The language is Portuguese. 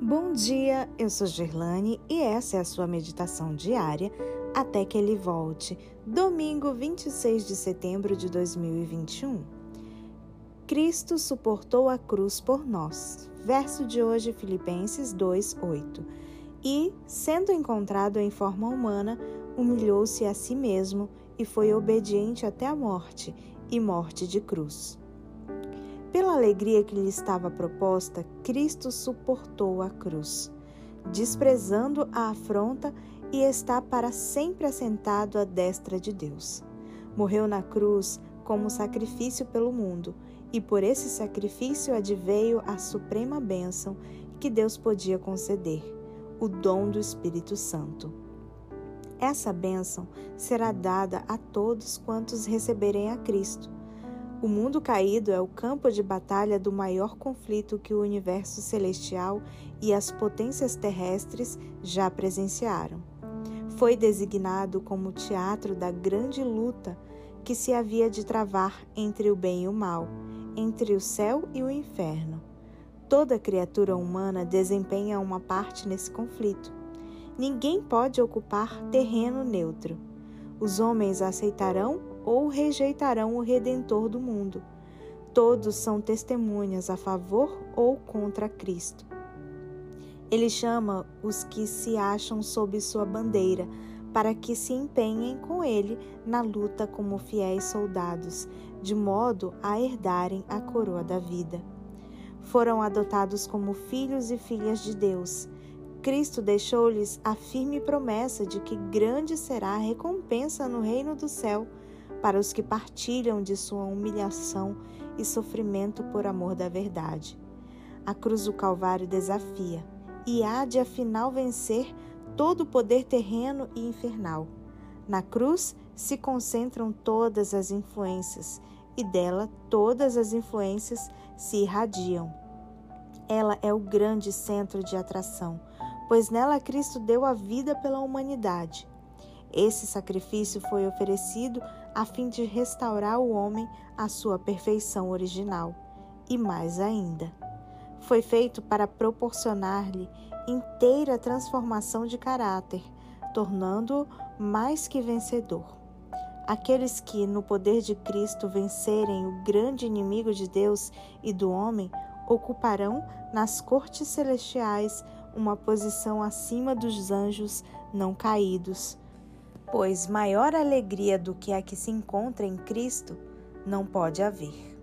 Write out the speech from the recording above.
Bom dia, eu sou Gerlane e essa é a sua meditação diária até que ele volte, domingo 26 de setembro de 2021. Cristo suportou a cruz por nós. Verso de hoje, Filipenses 2:8. E, sendo encontrado em forma humana, humilhou-se a si mesmo e foi obediente até a morte e morte de cruz. Pela alegria que lhe estava proposta, Cristo suportou a cruz, desprezando a afronta e está para sempre assentado à destra de Deus. Morreu na cruz como sacrifício pelo mundo, e por esse sacrifício adveio a suprema bênção que Deus podia conceder, o dom do Espírito Santo. Essa bênção será dada a todos quantos receberem a Cristo o mundo caído é o campo de batalha do maior conflito que o universo celestial e as potências terrestres já presenciaram. Foi designado como teatro da grande luta que se havia de travar entre o bem e o mal, entre o céu e o inferno. Toda criatura humana desempenha uma parte nesse conflito. Ninguém pode ocupar terreno neutro. Os homens aceitarão ou rejeitarão o Redentor do mundo. Todos são testemunhas a favor ou contra Cristo. Ele chama os que se acham sob sua bandeira para que se empenhem com ele na luta como fiéis soldados, de modo a herdarem a coroa da vida. Foram adotados como filhos e filhas de Deus. Cristo deixou-lhes a firme promessa de que grande será a recompensa no reino do céu para os que partilham de sua humilhação e sofrimento por amor da verdade. A cruz do Calvário desafia e há de afinal vencer todo o poder terreno e infernal. Na cruz se concentram todas as influências e dela todas as influências se irradiam. Ela é o grande centro de atração, pois nela Cristo deu a vida pela humanidade. Esse sacrifício foi oferecido a fim de restaurar o homem à sua perfeição original. E mais ainda, foi feito para proporcionar-lhe inteira transformação de caráter, tornando-o mais que vencedor. Aqueles que, no poder de Cristo, vencerem o grande inimigo de Deus e do homem, ocuparão nas cortes celestiais uma posição acima dos anjos não caídos pois maior alegria do que a que se encontra em Cristo não pode haver.